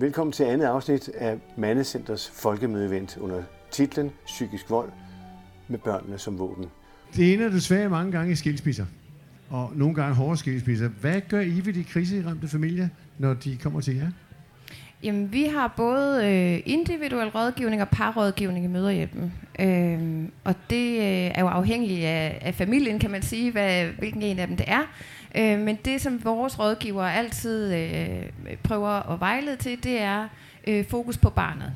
Velkommen til andet afsnit af Mandecenters folkemødeevent under titlen Psykisk vold med børnene som våben. Det ender desværre mange gange i skilsmisser, og nogle gange hårde skilsmisser. Hvad gør I ved de kriseramte familier, når de kommer til jer? Jamen, vi har både øh, individuel rådgivning og parrådgivning i møderhjælpen. Øh, og det øh, er jo afhængigt af, af familien, kan man sige, hvad, hvilken en af dem det er. Øh, men det, som vores rådgiver altid øh, prøver at vejlede til, det er øh, fokus på barnet.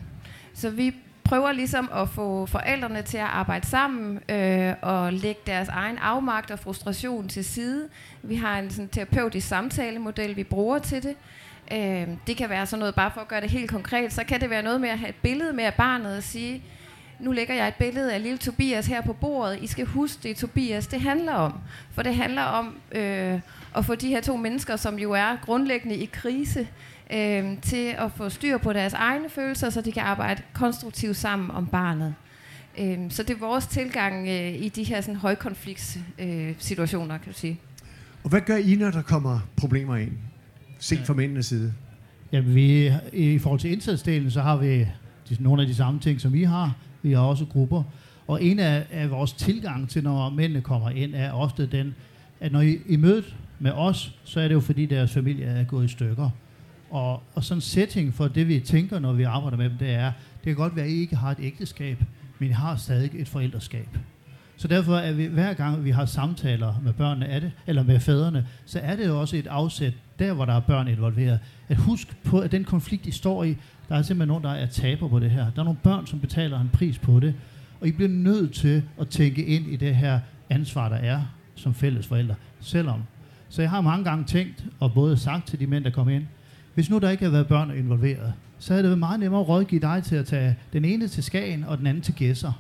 Så vi prøver ligesom at få forældrene til at arbejde sammen øh, og lægge deres egen afmagt og frustration til side. Vi har en sådan, terapeutisk samtalemodel, vi bruger til det. Øh, det kan være sådan noget, bare for at gøre det helt konkret, så kan det være noget med at have et billede med af barnet og sige, nu lægger jeg et billede af lille Tobias her på bordet. I skal huske, det er Tobias, det handler om. For det handler om øh, at få de her to mennesker, som jo er grundlæggende i krise, øh, til at få styr på deres egne følelser, så de kan arbejde konstruktivt sammen om barnet. Øh, så det er vores tilgang øh, i de her sådan, højkonfliktssituationer, øh, situationer, kan du sige. Og hvad gør I, når der kommer problemer ind? Set fra mændenes side. Jamen, vi, i forhold til indsatsdelen, så har vi de, nogle af de samme ting, som I har. Vi har også grupper. Og en af, af vores tilgang til, når mændene kommer ind, er ofte den, at når I, I mødet med os, så er det jo fordi deres familie er gået i stykker. Og, og sådan en setting for det, vi tænker, når vi arbejder med dem, det er, det kan godt være, at I ikke har et ægteskab, men I har stadig et forældreskab. Så derfor er vi, hver gang vi har samtaler med børnene, af det, eller med fædrene, så er det jo også et afsæt, der hvor der er børn involveret. At husk på, at den konflikt, I står i, der er simpelthen nogen, der er taber på det her. Der er nogle børn, som betaler en pris på det, og I bliver nødt til at tænke ind i det her ansvar, der er som fælles forældre, selvom. Så jeg har mange gange tænkt, og både sagt til de mænd, der kom ind, hvis nu der ikke havde været børn involveret, så havde det været meget nemmere at rådgive dig til at tage den ene til Skagen og den anden til Gæsser.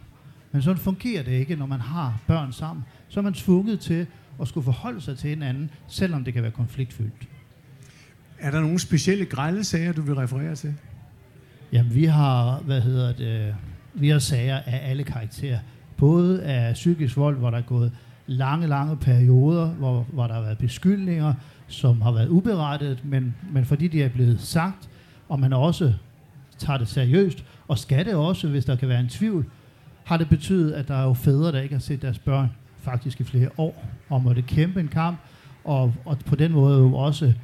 Men sådan fungerer det ikke, når man har børn sammen. Så er man tvunget til at skulle forholde sig til hinanden, selvom det kan være konfliktfyldt. Er der nogle specielle grælde sager, du vil referere til? Jamen, vi har, hvad hedder det, vi har sager af alle karakterer. Både af psykisk vold, hvor der er gået lange, lange perioder, hvor, hvor der har været beskyldninger, som har været uberettet, men, men fordi de er blevet sagt, og man også tager det seriøst, og skal det også, hvis der kan være en tvivl, har det betydet, at der er jo fædre, der ikke har set deres børn faktisk i flere år, og måtte kæmpe en kamp, og, og på den måde jo også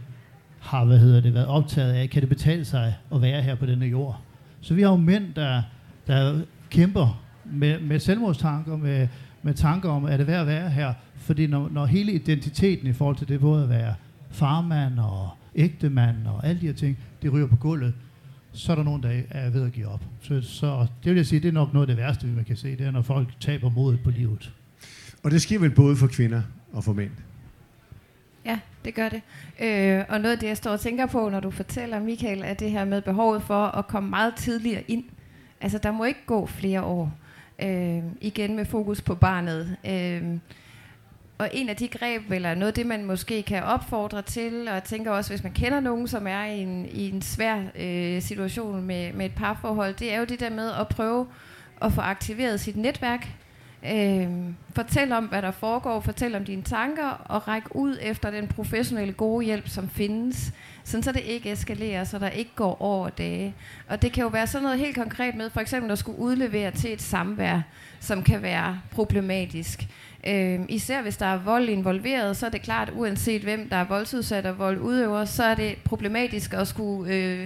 har hvad hedder det, været optaget af, kan det betale sig at være her på denne jord. Så vi har jo mænd, der, der kæmper med, med selvmordstanker, med, med tanker om, er det værd at være her? Fordi når, når hele identiteten i forhold til det, både at være farmand og ægtemand og alle de her ting, det ryger på gulvet, så er der nogen, der er ved at give op. Så, så det vil jeg sige, det er nok noget af det værste, vi man kan se, det er, når folk taber modet på livet. Og det sker vel både for kvinder og for mænd? Det gør det. Øh, og noget af det, jeg står og tænker på, når du fortæller, Michael, er det her med behovet for at komme meget tidligere ind. Altså, der må ikke gå flere år. Øh, igen med fokus på barnet. Øh, og en af de greb, eller noget af det, man måske kan opfordre til, og jeg tænker også, hvis man kender nogen, som er i en, i en svær øh, situation med, med et parforhold, det er jo det der med at prøve at få aktiveret sit netværk. Øh, fortæl om, hvad der foregår, fortæl om dine tanker, og ræk ud efter den professionelle gode hjælp, som findes, sådan så det ikke eskalerer, så der ikke går over dage. Og det kan jo være sådan noget helt konkret med, for eksempel at skulle udlevere til et samvær, som kan være problematisk. Øh, især hvis der er vold involveret, så er det klart, uanset hvem der er voldsudsat og voldudøver, så er det problematisk at skulle... Øh,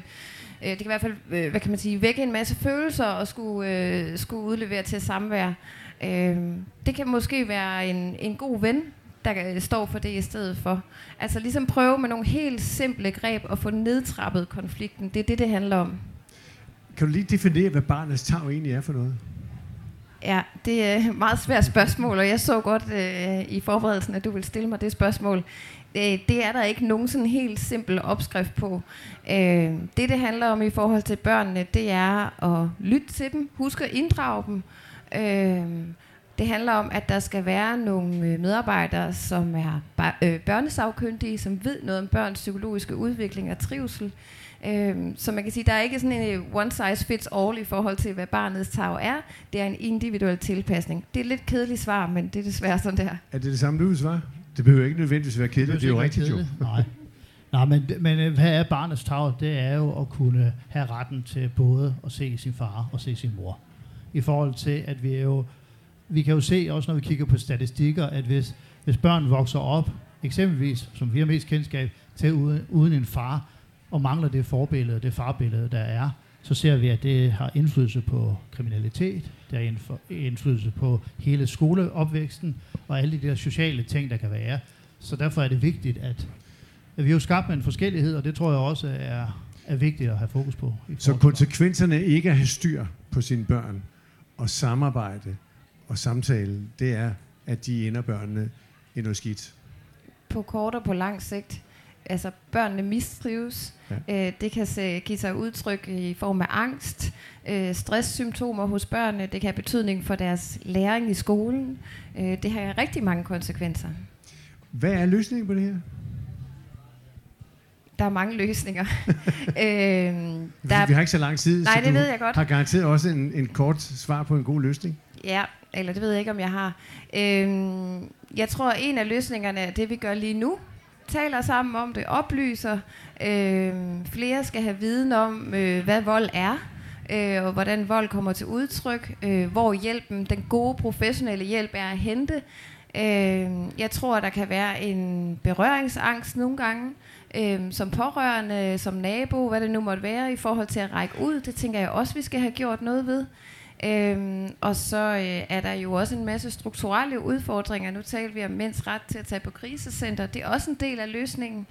øh, det kan i hvert fald, øh, hvad kan man sige, vække en masse følelser og skulle, øh, skulle udlevere til samvær. Øh, det kan måske være en, en god ven, der står for det i stedet for. Altså ligesom prøve med nogle helt simple greb at få nedtrappet konflikten. Det er det, det handler om. Kan du lige definere, hvad barnets tag egentlig er for noget? Ja, det er et meget svært spørgsmål, og jeg så godt øh, i forberedelsen, at du vil stille mig det spørgsmål. Øh, det er der ikke nogen sådan helt simpel opskrift på. Øh, det, det handler om i forhold til børnene, det er at lytte til dem, huske at inddrage dem. Øh, det handler om, at der skal være nogle øh, medarbejdere, som er øh, børnesagkyndige, som ved noget om børns psykologiske udvikling og trivsel. Øhm, så man kan sige, der er ikke sådan en øh, one size fits all i forhold til, hvad barnets tag er. Det er en individuel tilpasning. Det er et lidt kedeligt svar, men det er desværre sådan, der. Er det det samme, du vil svare? Det behøver ikke nødvendigvis være kedeligt, det, det er jo rigtigt jo. Nej. Nej, men, men øh, hvad er barnets tag? Det er jo at kunne have retten til både at se sin far og se sin mor. I forhold til, at vi er jo, vi kan jo se, også når vi kigger på statistikker, at hvis, hvis børn vokser op, eksempelvis, som vi har mest kendskab til, uden, uden en far, og mangler det forbillede, det farbillede, der er, så ser vi, at det har indflydelse på kriminalitet, det har indflydelse på hele skoleopvæksten, og alle de der sociale ting, der kan være. Så derfor er det vigtigt, at, at vi har skabt med en forskellighed, og det tror jeg også er, er vigtigt at have fokus på. Så konsekvenserne ikke at have styr på sine børn, og samarbejde og samtale, det er, at de ender børnene i noget skidt. På kort og på lang sigt altså børnene mistrives. Ja. Øh, det kan se, give sig udtryk i form af angst, øh, stresssymptomer hos børnene. Det kan have betydning for deres læring i skolen. Øh, det har rigtig mange konsekvenser. Hvad er løsningen på det her? Der er mange løsninger. øh, der vi har ikke så lang tid, nej, så det ved jeg godt. har garanteret også en, en kort svar på en god løsning. Ja, eller det ved jeg ikke, om jeg har. Øh, jeg tror, en af løsningerne er det, vi gør lige nu, taler sammen om det, oplyser. Øh, flere skal have viden om, øh, hvad vold er, øh, og hvordan vold kommer til udtryk, øh, hvor hjælpen, den gode professionelle hjælp er at hente. Øh, jeg tror, der kan være en berøringsangst nogle gange, øh, som pårørende, som nabo, hvad det nu måtte være, i forhold til at række ud. Det tænker jeg også, vi skal have gjort noget ved. Øhm, og så øh, er der jo også en masse strukturelle udfordringer. Nu taler vi om mænds ret til at tage på krisecenter. Det er også en del af løsningen.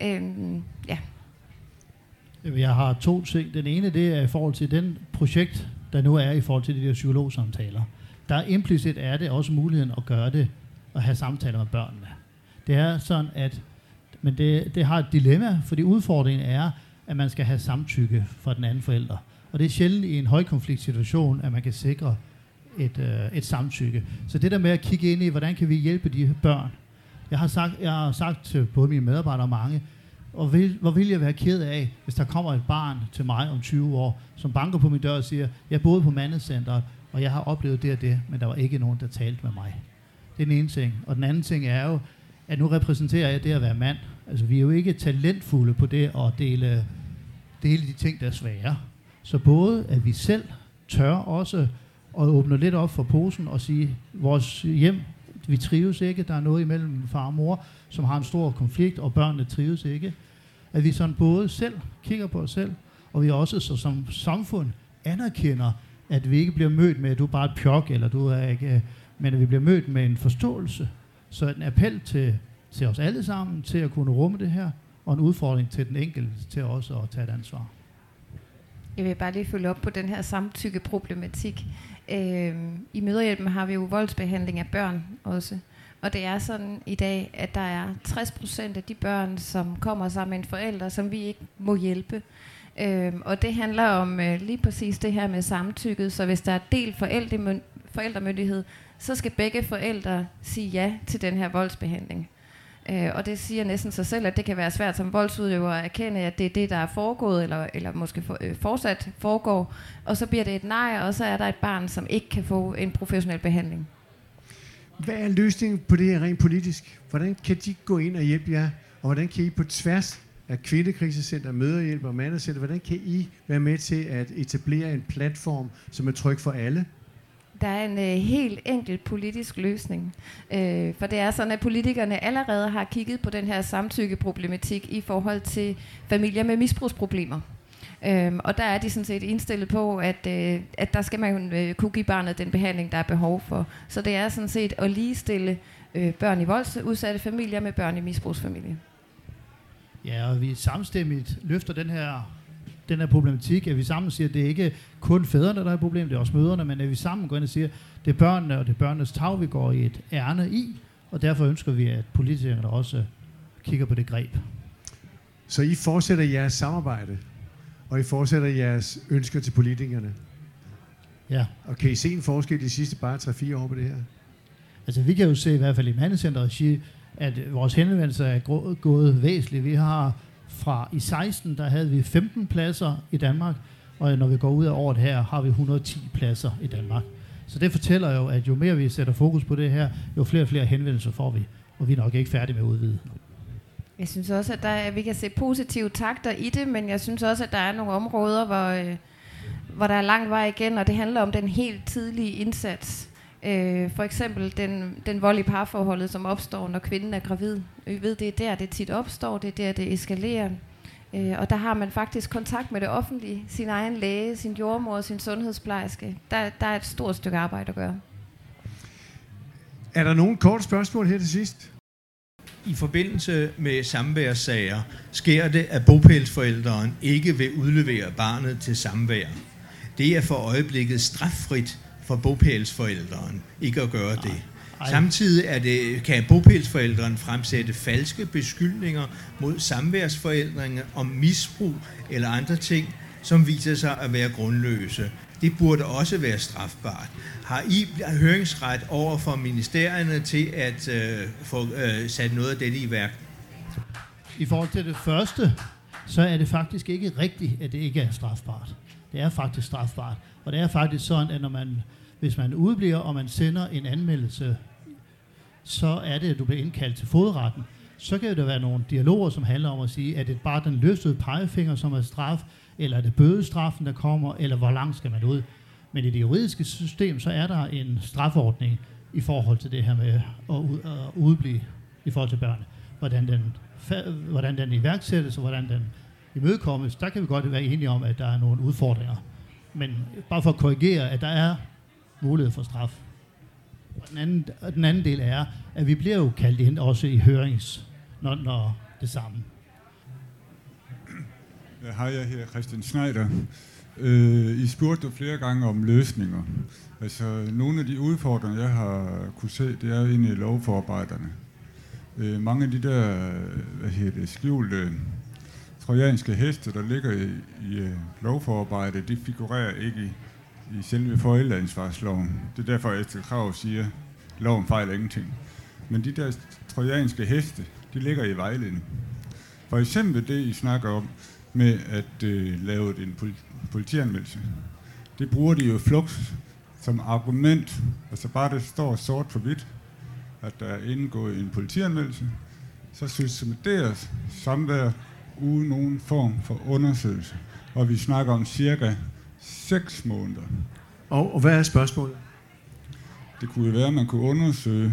Øhm, ja. Jeg har to ting. Den ene, det er i forhold til den projekt, der nu er i forhold til de der psykologsamtaler. Der implicit er det også muligheden at gøre det og have samtaler med børnene. Det er sådan, at men det, det har et dilemma, fordi udfordringen er, at man skal have samtykke fra den anden forælder. Og det er sjældent i en højkonfliktsituation, at man kan sikre et, øh, et samtykke. Så det der med at kigge ind i, hvordan kan vi hjælpe de børn. Jeg har sagt, jeg har sagt til både mine medarbejdere og mange, og vil, hvor vil jeg være ked af, hvis der kommer et barn til mig om 20 år, som banker på min dør og siger, jeg boede på mandecenteret, og jeg har oplevet det og det, men der var ikke nogen, der talte med mig. Det er den ene ting. Og den anden ting er jo, at nu repræsenterer jeg det at være mand. Altså vi er jo ikke talentfulde på det at dele, dele de ting, der er svære. Så både at vi selv tør også at åbne lidt op for posen og sige, vores hjem, vi trives ikke, der er noget imellem far og mor, som har en stor konflikt, og børnene trives ikke. At vi sådan både selv kigger på os selv, og vi også så som samfund anerkender, at vi ikke bliver mødt med, at du er bare et pjok, eller du er ikke, men at vi bliver mødt med en forståelse. Så en appel til, til os alle sammen, til at kunne rumme det her, og en udfordring til den enkelte til også at tage et ansvar. Jeg vil bare lige følge op på den her samtykkeproblematik. Øh, I møderhjælpen har vi jo voldsbehandling af børn også. Og det er sådan i dag, at der er 60 procent af de børn, som kommer sammen med en forælder, som vi ikke må hjælpe. Øh, og det handler om øh, lige præcis det her med samtykket. Så hvis der er delt forældremyndighed, så skal begge forældre sige ja til den her voldsbehandling. Øh, og det siger næsten sig selv, at det kan være svært som voldsudøver at erkende, at det er det, der er foregået, eller, eller måske for, øh, fortsat foregår. Og så bliver det et nej, og så er der et barn, som ikke kan få en professionel behandling. Hvad er løsningen på det her rent politisk? Hvordan kan de gå ind og hjælpe jer? Og hvordan kan I på tværs af kvindekrisecenter, møderhjælp og mandecenter, hvordan kan I være med til at etablere en platform, som er tryg for alle? Der er en øh, helt enkel politisk løsning. Øh, for det er sådan, at politikerne allerede har kigget på den her samtykkeproblematik i forhold til familier med misbrugsproblemer. Øhm, og der er de sådan set indstillet på, at, øh, at der skal man øh, kunne give barnet den behandling, der er behov for. Så det er sådan set at ligestille øh, børn i voldsudsatte familier med børn i misbrugsfamilier. Ja, og vi samstemmigt løfter den her den her problematik, at vi sammen siger, at det er ikke kun fædrene, der er et problem, det er også møderne, men at vi sammen går ind og siger, at det er børnene og det er børnenes tag, vi går i et ærne i, og derfor ønsker vi, at politikerne også kigger på det greb. Så I fortsætter jeres samarbejde, og I fortsætter jeres ønsker til politikerne? Ja. Og kan I se en forskel de sidste bare 3-4 år på det her? Altså vi kan jo se i hvert fald i mandecenteret sige, at vores henvendelser er gået væsentligt. Vi har fra i 16, der havde vi 15 pladser i Danmark, og når vi går ud af året her, har vi 110 pladser i Danmark. Så det fortæller jo, at jo mere vi sætter fokus på det her, jo flere og flere henvendelser får vi, og vi er nok ikke færdige med at udvide. Jeg synes også, at, der, at vi kan se positive takter i det, men jeg synes også, at der er nogle områder, hvor, øh, hvor der er lang vej igen, og det handler om den helt tidlige indsats. Øh, for eksempel den, den vold i parforholdet, som opstår, når kvinden er gravid. Vi ved, det er der, det tit opstår, det er der, det eskalerer. Øh, og der har man faktisk kontakt med det offentlige, sin egen læge, sin jordmor, sin sundhedsplejerske. Der, der er et stort stykke arbejde at gøre. Er der nogen korte spørgsmål her til sidst? I forbindelse med samværssager sker det, at bopælsforældren ikke vil udlevere barnet til samvær. Det er for øjeblikket straffrit for bopælsforældren ikke at gøre det. Samtidig er det, kan bopælsforældren fremsætte falske beskyldninger mod samværsforældrene om misbrug eller andre ting, som viser sig at være grundløse. Det burde også være strafbart. Har I høringsret over for ministerierne til at øh, få øh, sat noget af dette i værk? I forhold til det første, så er det faktisk ikke rigtigt, at det ikke er strafbart. Det er faktisk strafbart. Og det er faktisk sådan, at når man, hvis man udbliver, og man sender en anmeldelse, så er det, at du bliver indkaldt til fodretten. Så kan der være nogle dialoger, som handler om at sige, at det bare den løftede pegefinger, som er straf, eller er det bødestraffen, der kommer, eller hvor langt skal man ud. Men i det juridiske system, så er der en strafordning i forhold til det her med at, ud, at udblive i forhold til børn. Hvordan den, hvordan den iværksættes, og hvordan den imødekommes. Der kan vi godt være enige om, at der er nogle udfordringer. Men bare for at korrigere, at der er mulighed for straf. Og den anden, den anden del er, at vi bliver jo kaldt ind også i hørings, når, når det samme. Hej, jeg her, Christian Schneider. Øh, I spurgte flere gange om løsninger. Altså, nogle af de udfordringer, jeg har kunne se, det er inde i lovforarbejderne. Øh, mange af de der, hvad hedder det, skjulte trojanske heste, der ligger i, i øh, lovforarbejdet, de figurerer ikke i, i selve forældreansvarsloven. Det er derfor, at Krav siger, at loven fejler ingenting. Men de der trojanske heste, de ligger i vejledning. For eksempel det, I snakker om, med at øh, lave en politianmeldelse. Det bruger de jo flux som argument. Altså bare det står sort på hvidt, at der er indgået en politianmeldelse, så systemateres samvær uden nogen form for undersøgelse. Og vi snakker om cirka 6 måneder. Og, og hvad er spørgsmålet? Det kunne jo være, at man kunne undersøge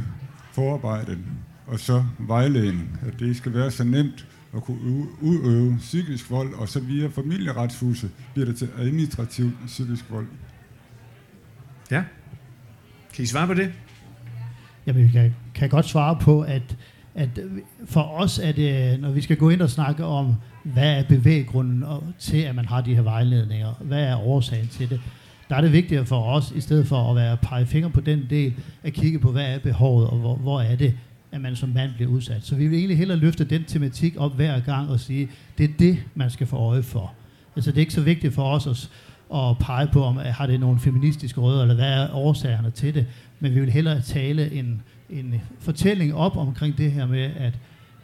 forarbejdet og så vejledning. At det skal være så nemt at kunne udøve psykisk vold, og så via familieretshuset bliver det til administrativ psykisk vold. Ja. Kan I svare på det? Jamen, vi kan, kan godt svare på, at, at for os er det, når vi skal gå ind og snakke om, hvad er bevæggrunden til, at man har de her vejledninger, hvad er årsagen til det, der er det vigtigere for os, i stedet for at være pege fingre på den del, at kigge på, hvad er behovet, og hvor, hvor er det, at man som mand bliver udsat. Så vi vil egentlig hellere løfte den tematik op hver gang og sige, det er det, man skal få øje for. Altså det er ikke så vigtigt for os at, at pege på, om har det nogle feministiske rødder, eller hvad er årsagerne til det, men vi vil hellere tale en, en fortælling op omkring det her med, at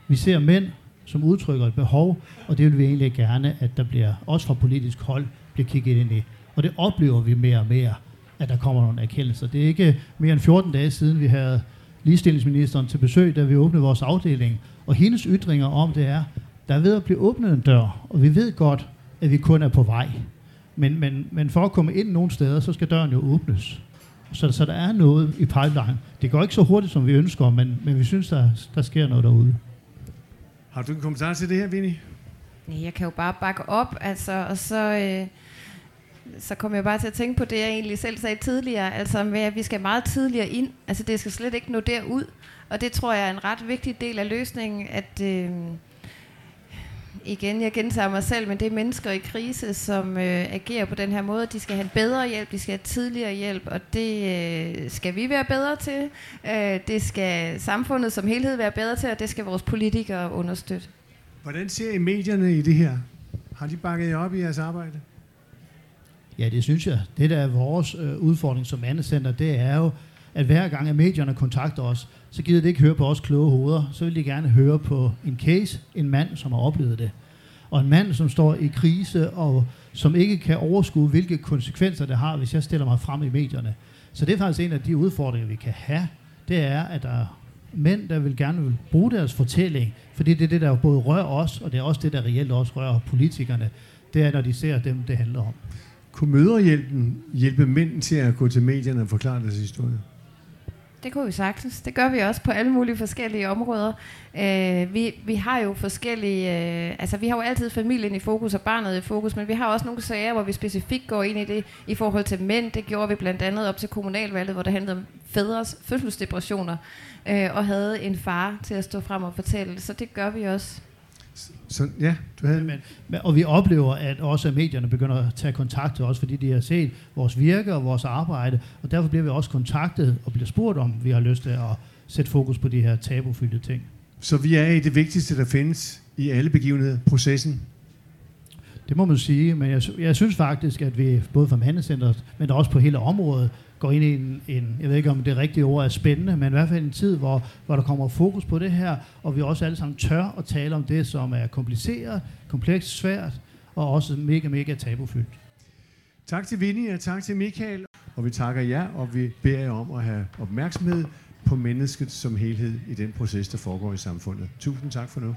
vi ser mænd, som udtrykker et behov, og det vil vi egentlig gerne, at der bliver, også fra politisk hold, bliver kigget ind i. Og det oplever vi mere og mere, at der kommer nogle erkendelser. Det er ikke mere end 14 dage siden, vi havde ligestillingsministeren til besøg, da vi åbnede vores afdeling. Og hendes ytringer om det er, der er ved at blive åbnet en dør, og vi ved godt, at vi kun er på vej. Men, men, men for at komme ind nogle steder, så skal døren jo åbnes. Så, så der er noget i pipeline. Det går ikke så hurtigt, som vi ønsker, men, men vi synes, der, der sker noget derude. Har du en kommentar til det her, Vinnie? Jeg kan jo bare bakke op, altså, og så... Øh så kom jeg bare til at tænke på det, jeg egentlig selv sagde tidligere, altså med, at vi skal meget tidligere ind. Altså det skal slet ikke nå derud. Og det tror jeg er en ret vigtig del af løsningen, at øh, igen, jeg gentager mig selv, men det er mennesker i krise, som øh, agerer på den her måde. De skal have en bedre hjælp, de skal have tidligere hjælp, og det øh, skal vi være bedre til. Øh, det skal samfundet som helhed være bedre til, og det skal vores politikere understøtte. Hvordan ser I medierne i det her? Har de bakket jer op i jeres arbejde? Ja, det synes jeg. Det, der er vores øh, udfordring som mandecenter, det er jo, at hver gang at medierne kontakter os, så gider de ikke høre på os kloge hoveder. Så vil de gerne høre på en case, en mand, som har oplevet det. Og en mand, som står i krise, og som ikke kan overskue, hvilke konsekvenser det har, hvis jeg stiller mig frem i medierne. Så det er faktisk en af de udfordringer, vi kan have. Det er, at der mænd, der vil gerne vil bruge deres fortælling, fordi det er det, der både rører os, og det er også det, der reelt også rører politikerne. Det er, når de ser dem, det handler om. Kunne møderhjælpen hjælpe mænd til at gå til medierne og forklare deres historie? Det kunne vi sagtens. Det gør vi også på alle mulige forskellige områder. Øh, vi, vi har jo forskellige... Øh, altså, vi har jo altid familien i fokus og barnet i fokus, men vi har også nogle sager, hvor vi specifikt går ind i det i forhold til mænd. Det gjorde vi blandt andet op til kommunalvalget, hvor det handlede om fædres fødselsdepressioner, øh, og havde en far til at stå frem og fortælle. Så det gør vi også. Så ja, du havde... Men, men, og vi oplever, at også medierne begynder at tage kontakt til os, fordi de har set vores virke og vores arbejde, og derfor bliver vi også kontaktet og bliver spurgt om, vi har lyst til at sætte fokus på de her tabufyldte ting. Så vi er i det vigtigste, der findes i alle begivenheder, processen. Det må man sige, men jeg, jeg synes faktisk, at vi både fra Mandecenteret, men også på hele området, går ind i en, en, jeg ved ikke om det rigtige ord er spændende, men i hvert fald en tid, hvor, hvor der kommer fokus på det her, og vi også alle sammen tør at tale om det, som er kompliceret, komplekst, svært, og også mega, mega tabufyldt. Tak til Vinnie og tak til Michael, og vi takker jer, og vi beder jer om at have opmærksomhed på mennesket som helhed i den proces, der foregår i samfundet. Tusind tak for nu.